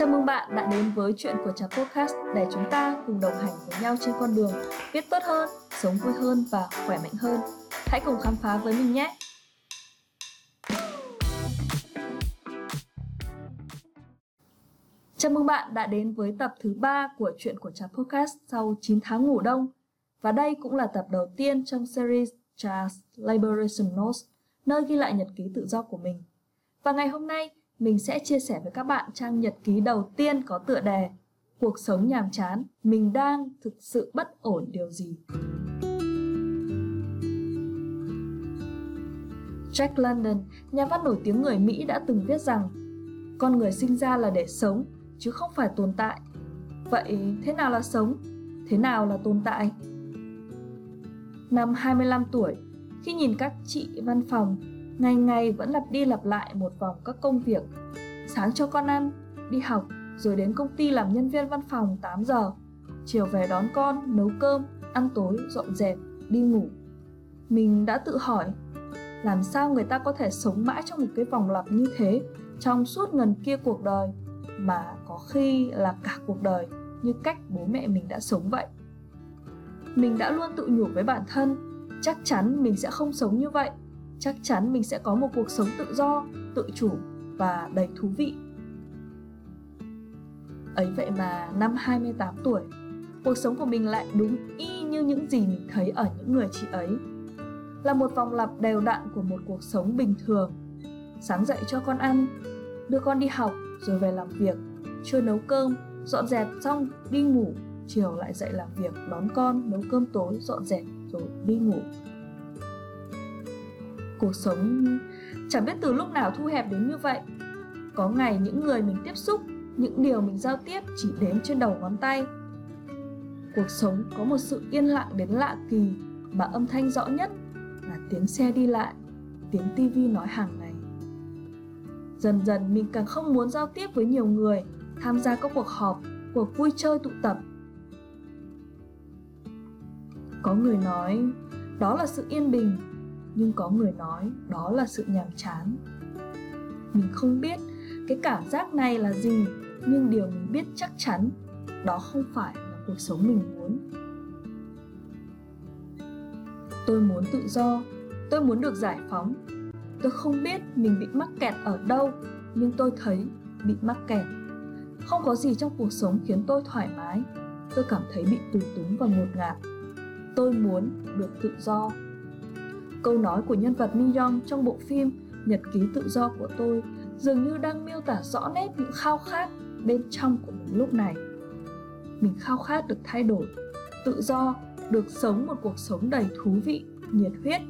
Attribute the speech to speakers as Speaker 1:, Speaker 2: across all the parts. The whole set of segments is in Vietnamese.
Speaker 1: Chào mừng bạn đã đến với chuyện của Trà Podcast để chúng ta cùng đồng hành với nhau trên con đường viết tốt hơn, sống vui hơn và khỏe mạnh hơn. Hãy cùng khám phá với mình nhé! Chào mừng bạn đã đến với tập thứ 3 của chuyện của Trà Podcast sau 9 tháng ngủ đông. Và đây cũng là tập đầu tiên trong series Trà's Liberation Notes, nơi ghi lại nhật ký tự do của mình. Và ngày hôm nay, mình sẽ chia sẻ với các bạn trang nhật ký đầu tiên có tựa đề Cuộc sống nhàm chán, mình đang thực sự bất ổn điều gì? Jack London, nhà văn nổi tiếng người Mỹ đã từng viết rằng Con người sinh ra là để sống, chứ không phải tồn tại. Vậy thế nào là sống? Thế nào là tồn tại? Năm 25 tuổi, khi nhìn các chị văn phòng ngày ngày vẫn lặp đi lặp lại một vòng các công việc. Sáng cho con ăn, đi học, rồi đến công ty làm nhân viên văn phòng 8 giờ. Chiều về đón con, nấu cơm, ăn tối, dọn dẹp, đi ngủ. Mình đã tự hỏi, làm sao người ta có thể sống mãi trong một cái vòng lặp như thế trong suốt ngần kia cuộc đời mà có khi là cả cuộc đời như cách bố mẹ mình đã sống vậy. Mình đã luôn tự nhủ với bản thân, chắc chắn mình sẽ không sống như vậy chắc chắn mình sẽ có một cuộc sống tự do, tự chủ và đầy thú vị. Ấy vậy mà năm 28 tuổi, cuộc sống của mình lại đúng y như những gì mình thấy ở những người chị ấy. Là một vòng lặp đều đặn của một cuộc sống bình thường. Sáng dậy cho con ăn, đưa con đi học rồi về làm việc, trưa nấu cơm, dọn dẹp xong đi ngủ, chiều lại dậy làm việc, đón con, nấu cơm tối, dọn dẹp rồi đi ngủ cuộc sống chẳng biết từ lúc nào thu hẹp đến như vậy. Có ngày những người mình tiếp xúc, những điều mình giao tiếp chỉ đếm trên đầu ngón tay. Cuộc sống có một sự yên lặng đến lạ kỳ mà âm thanh rõ nhất là tiếng xe đi lại, tiếng tivi nói hàng ngày. Dần dần mình càng không muốn giao tiếp với nhiều người, tham gia các cuộc họp, cuộc vui chơi tụ tập. Có người nói, đó là sự yên bình nhưng có người nói đó là sự nhàm chán. Mình không biết cái cảm giác này là gì, nhưng điều mình biết chắc chắn, đó không phải là cuộc sống mình muốn. Tôi muốn tự do, tôi muốn được giải phóng. Tôi không biết mình bị mắc kẹt ở đâu, nhưng tôi thấy bị mắc kẹt. Không có gì trong cuộc sống khiến tôi thoải mái. Tôi cảm thấy bị tù túng và ngột ngạt. Tôi muốn được tự do. Câu nói của nhân vật Mi Young trong bộ phim Nhật ký tự do của tôi dường như đang miêu tả rõ nét những khao khát bên trong của mình lúc này. Mình khao khát được thay đổi, tự do, được sống một cuộc sống đầy thú vị, nhiệt huyết.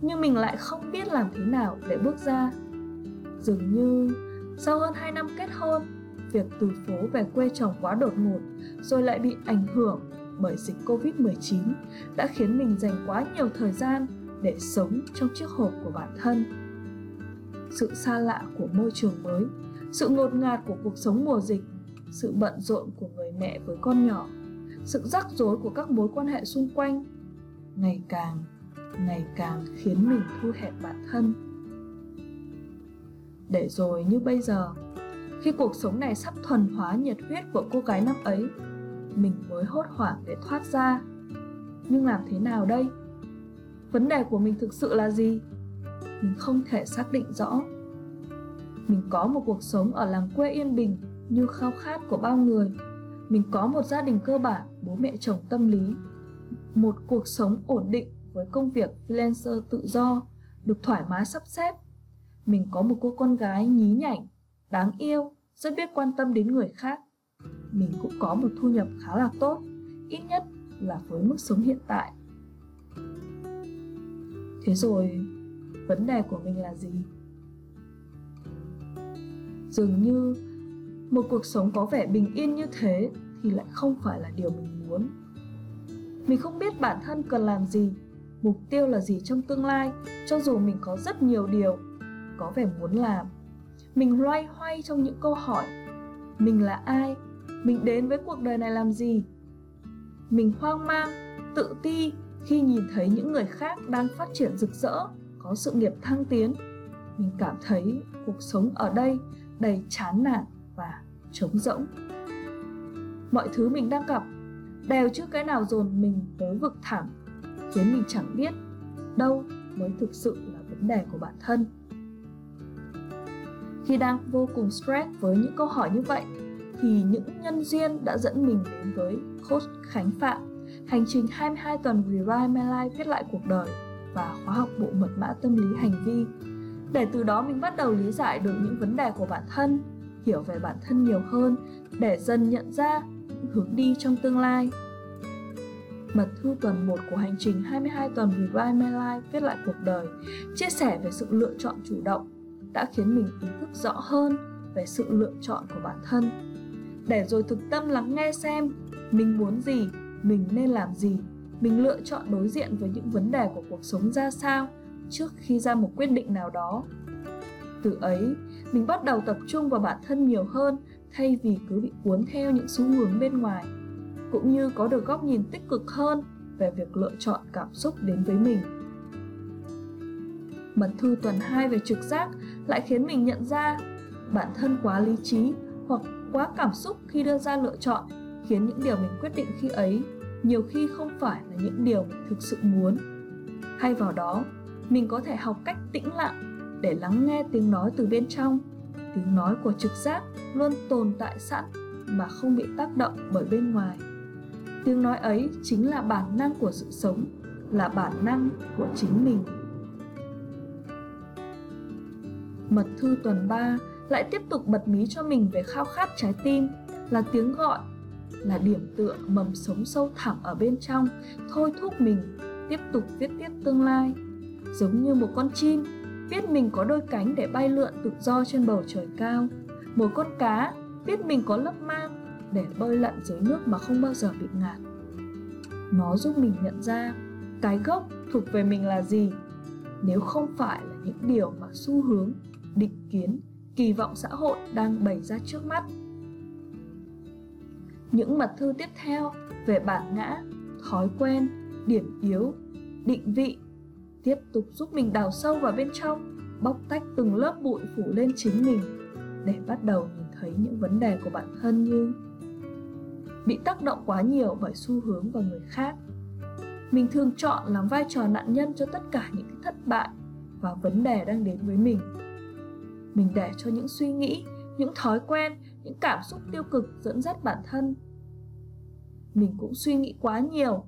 Speaker 1: Nhưng mình lại không biết làm thế nào để bước ra. Dường như sau hơn 2 năm kết hôn, việc từ phố về quê chồng quá đột ngột rồi lại bị ảnh hưởng bởi dịch Covid-19 đã khiến mình dành quá nhiều thời gian để sống trong chiếc hộp của bản thân. Sự xa lạ của môi trường mới, sự ngột ngạt của cuộc sống mùa dịch, sự bận rộn của người mẹ với con nhỏ, sự rắc rối của các mối quan hệ xung quanh, ngày càng ngày càng khiến mình thu hẹp bản thân. Để rồi như bây giờ, khi cuộc sống này sắp thuần hóa nhiệt huyết của cô gái năm ấy, mình mới hốt hoảng để thoát ra. Nhưng làm thế nào đây? Vấn đề của mình thực sự là gì? Mình không thể xác định rõ. Mình có một cuộc sống ở làng quê yên bình như khao khát của bao người. Mình có một gia đình cơ bản, bố mẹ chồng tâm lý. Một cuộc sống ổn định với công việc freelancer tự do, được thoải mái sắp xếp. Mình có một cô con gái nhí nhảnh, đáng yêu, rất biết quan tâm đến người khác. Mình cũng có một thu nhập khá là tốt, ít nhất là với mức sống hiện tại thế rồi, vấn đề của mình là gì? Dường như một cuộc sống có vẻ bình yên như thế thì lại không phải là điều mình muốn. Mình không biết bản thân cần làm gì, mục tiêu là gì trong tương lai, cho dù mình có rất nhiều điều, có vẻ muốn làm. Mình loay hoay trong những câu hỏi, mình là ai, mình đến với cuộc đời này làm gì? Mình hoang mang, tự ti khi nhìn thấy những người khác đang phát triển rực rỡ, có sự nghiệp thăng tiến. Mình cảm thấy cuộc sống ở đây đầy chán nản và trống rỗng. Mọi thứ mình đang gặp đều chưa cái nào dồn mình tới vực thẳm, khiến mình chẳng biết đâu mới thực sự là vấn đề của bản thân. Khi đang vô cùng stress với những câu hỏi như vậy, thì những nhân duyên đã dẫn mình đến với coach Khánh Phạm hành trình 22 tuần Rewrite My Life viết lại cuộc đời và khóa học bộ mật mã tâm lý hành vi. Để từ đó mình bắt đầu lý giải được những vấn đề của bản thân, hiểu về bản thân nhiều hơn để dần nhận ra những hướng đi trong tương lai. Mật thư tuần 1 của hành trình 22 tuần Rewrite My Life viết lại cuộc đời, chia sẻ về sự lựa chọn chủ động, đã khiến mình ý thức rõ hơn về sự lựa chọn của bản thân. Để rồi thực tâm lắng nghe xem mình muốn gì mình nên làm gì? Mình lựa chọn đối diện với những vấn đề của cuộc sống ra sao trước khi ra một quyết định nào đó. Từ ấy, mình bắt đầu tập trung vào bản thân nhiều hơn thay vì cứ bị cuốn theo những xu hướng bên ngoài, cũng như có được góc nhìn tích cực hơn về việc lựa chọn cảm xúc đến với mình. Mật thư tuần 2 về trực giác lại khiến mình nhận ra bản thân quá lý trí hoặc quá cảm xúc khi đưa ra lựa chọn, khiến những điều mình quyết định khi ấy nhiều khi không phải là những điều mình thực sự muốn. Thay vào đó, mình có thể học cách tĩnh lặng để lắng nghe tiếng nói từ bên trong. Tiếng nói của trực giác luôn tồn tại sẵn mà không bị tác động bởi bên ngoài. Tiếng nói ấy chính là bản năng của sự sống, là bản năng của chính mình. Mật thư tuần 3 lại tiếp tục bật mí cho mình về khao khát trái tim, là tiếng gọi là điểm tựa mầm sống sâu thẳm ở bên trong. Thôi thúc mình tiếp tục viết tiếp tương lai. Giống như một con chim, biết mình có đôi cánh để bay lượn tự do trên bầu trời cao. Một con cá, biết mình có lớp mang để bơi lặn dưới nước mà không bao giờ bị ngạt. Nó giúp mình nhận ra cái gốc thuộc về mình là gì. Nếu không phải là những điều mà xu hướng, định kiến, kỳ vọng xã hội đang bày ra trước mắt những mật thư tiếp theo về bản ngã, thói quen, điểm yếu, định vị, tiếp tục giúp mình đào sâu vào bên trong, bóc tách từng lớp bụi phủ lên chính mình để bắt đầu nhìn thấy những vấn đề của bản thân như bị tác động quá nhiều bởi xu hướng và người khác. Mình thường chọn làm vai trò nạn nhân cho tất cả những thất bại và vấn đề đang đến với mình. Mình để cho những suy nghĩ, những thói quen, những cảm xúc tiêu cực dẫn dắt bản thân mình cũng suy nghĩ quá nhiều,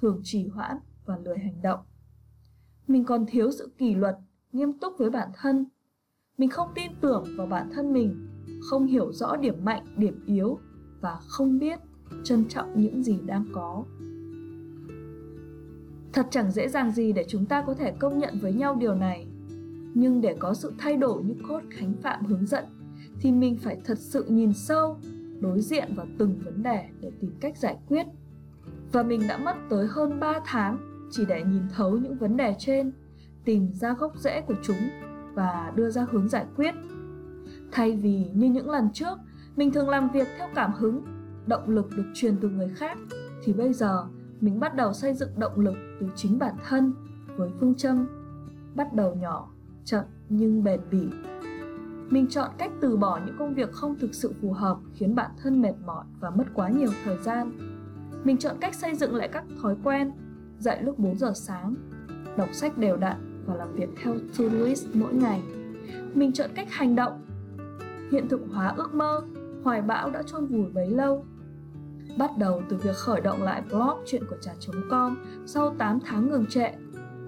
Speaker 1: thường trì hoãn và lười hành động. Mình còn thiếu sự kỷ luật, nghiêm túc với bản thân. Mình không tin tưởng vào bản thân mình, không hiểu rõ điểm mạnh, điểm yếu và không biết trân trọng những gì đang có. Thật chẳng dễ dàng gì để chúng ta có thể công nhận với nhau điều này. Nhưng để có sự thay đổi như cốt khánh phạm hướng dẫn, thì mình phải thật sự nhìn sâu đối diện vào từng vấn đề để tìm cách giải quyết. Và mình đã mất tới hơn 3 tháng chỉ để nhìn thấu những vấn đề trên, tìm ra gốc rễ của chúng và đưa ra hướng giải quyết. Thay vì như những lần trước, mình thường làm việc theo cảm hứng, động lực được truyền từ người khác, thì bây giờ mình bắt đầu xây dựng động lực từ chính bản thân với phương châm bắt đầu nhỏ, chậm nhưng bền bỉ mình chọn cách từ bỏ những công việc không thực sự phù hợp khiến bản thân mệt mỏi và mất quá nhiều thời gian. Mình chọn cách xây dựng lại các thói quen, dậy lúc 4 giờ sáng, đọc sách đều đặn và làm việc theo to-do list mỗi ngày. Mình chọn cách hành động, hiện thực hóa ước mơ, hoài bão đã chôn vùi bấy lâu. Bắt đầu từ việc khởi động lại blog chuyện của trà.com sau 8 tháng ngừng trệ,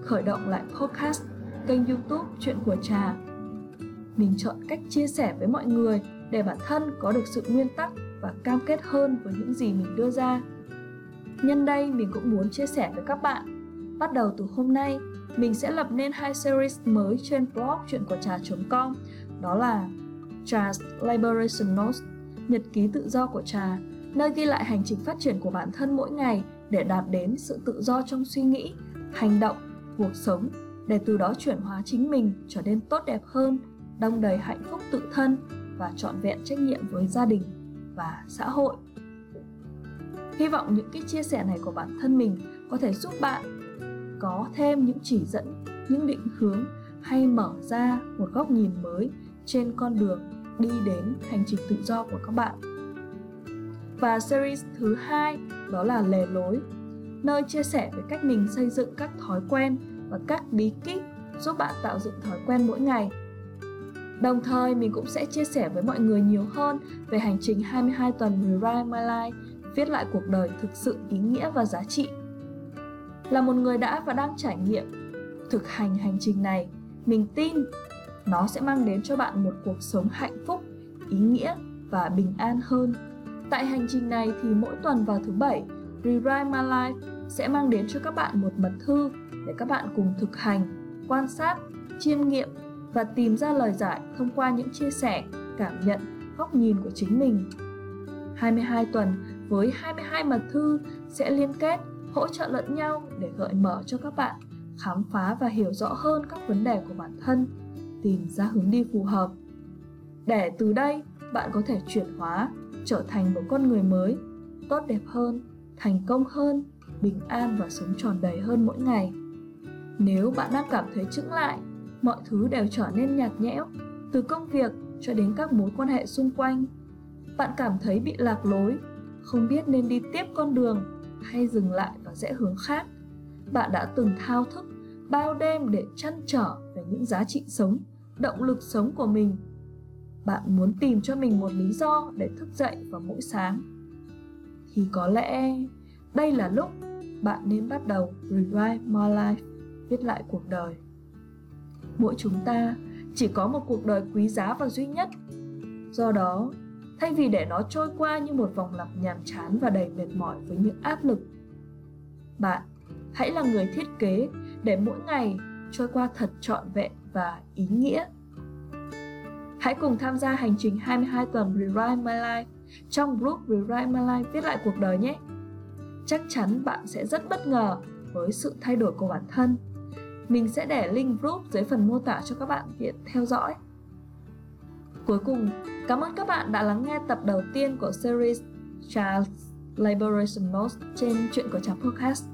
Speaker 1: khởi động lại podcast kênh youtube chuyện của trà mình chọn cách chia sẻ với mọi người để bản thân có được sự nguyên tắc và cam kết hơn với những gì mình đưa ra. Nhân đây, mình cũng muốn chia sẻ với các bạn. Bắt đầu từ hôm nay, mình sẽ lập nên hai series mới trên blog chuyện của trà.com đó là Trà's Liberation Notes, nhật ký tự do của trà, nơi ghi lại hành trình phát triển của bản thân mỗi ngày để đạt đến sự tự do trong suy nghĩ, hành động, cuộc sống, để từ đó chuyển hóa chính mình trở nên tốt đẹp hơn đong đầy hạnh phúc tự thân và trọn vẹn trách nhiệm với gia đình và xã hội hy vọng những cái chia sẻ này của bản thân mình có thể giúp bạn có thêm những chỉ dẫn những định hướng hay mở ra một góc nhìn mới trên con đường đi đến hành trình tự do của các bạn. Và series thứ hai đó là lề lối, nơi chia sẻ về cách mình xây dựng các thói quen và các bí kíp giúp bạn tạo dựng thói quen mỗi ngày. Đồng thời mình cũng sẽ chia sẻ với mọi người nhiều hơn về hành trình 22 tuần Rewrite My Life, viết lại cuộc đời thực sự ý nghĩa và giá trị. Là một người đã và đang trải nghiệm thực hành hành trình này, mình tin nó sẽ mang đến cho bạn một cuộc sống hạnh phúc, ý nghĩa và bình an hơn. Tại hành trình này thì mỗi tuần vào thứ bảy, Rewrite My Life sẽ mang đến cho các bạn một mật thư để các bạn cùng thực hành, quan sát, chiêm nghiệm và tìm ra lời giải thông qua những chia sẻ, cảm nhận, góc nhìn của chính mình. 22 tuần với 22 mật thư sẽ liên kết, hỗ trợ lẫn nhau để gợi mở cho các bạn khám phá và hiểu rõ hơn các vấn đề của bản thân, tìm ra hướng đi phù hợp. Để từ đây, bạn có thể chuyển hóa, trở thành một con người mới, tốt đẹp hơn, thành công hơn, bình an và sống tròn đầy hơn mỗi ngày. Nếu bạn đang cảm thấy chững lại, mọi thứ đều trở nên nhạt nhẽo, từ công việc cho đến các mối quan hệ xung quanh. Bạn cảm thấy bị lạc lối, không biết nên đi tiếp con đường hay dừng lại và rẽ hướng khác. Bạn đã từng thao thức bao đêm để chăn trở về những giá trị sống, động lực sống của mình. Bạn muốn tìm cho mình một lý do để thức dậy vào mỗi sáng. Thì có lẽ đây là lúc bạn nên bắt đầu rewrite my life, viết lại cuộc đời. Mỗi chúng ta chỉ có một cuộc đời quý giá và duy nhất. Do đó, thay vì để nó trôi qua như một vòng lặp nhàm chán và đầy mệt mỏi với những áp lực, bạn hãy là người thiết kế để mỗi ngày trôi qua thật trọn vẹn và ý nghĩa. Hãy cùng tham gia hành trình 22 tuần Rewrite My Life trong group Rewrite My Life viết lại cuộc đời nhé. Chắc chắn bạn sẽ rất bất ngờ với sự thay đổi của bản thân. Mình sẽ để link group dưới phần mô tả cho các bạn tiện theo dõi. Cuối cùng, cảm ơn các bạn đã lắng nghe tập đầu tiên của series Child Liberation Notes trên chuyện của chàng podcast.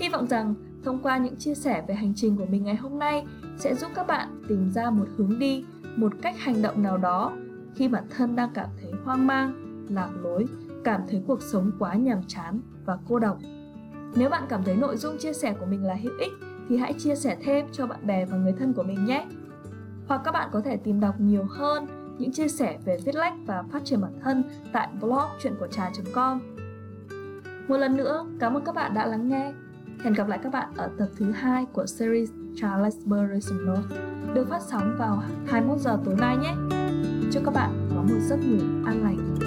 Speaker 1: Hy vọng rằng thông qua những chia sẻ về hành trình của mình ngày hôm nay sẽ giúp các bạn tìm ra một hướng đi, một cách hành động nào đó khi bản thân đang cảm thấy hoang mang, lạc lối, cảm thấy cuộc sống quá nhàm chán và cô độc. Nếu bạn cảm thấy nội dung chia sẻ của mình là hữu ích thì hãy chia sẻ thêm cho bạn bè và người thân của mình nhé. Hoặc các bạn có thể tìm đọc nhiều hơn những chia sẻ về viết lách và phát triển bản thân tại blog chuyện của trà.com. Một lần nữa, cảm ơn các bạn đã lắng nghe. Hẹn gặp lại các bạn ở tập thứ hai của series Charles Burrison Note được phát sóng vào 21 giờ tối nay nhé. Chúc các bạn có một giấc ngủ an lành.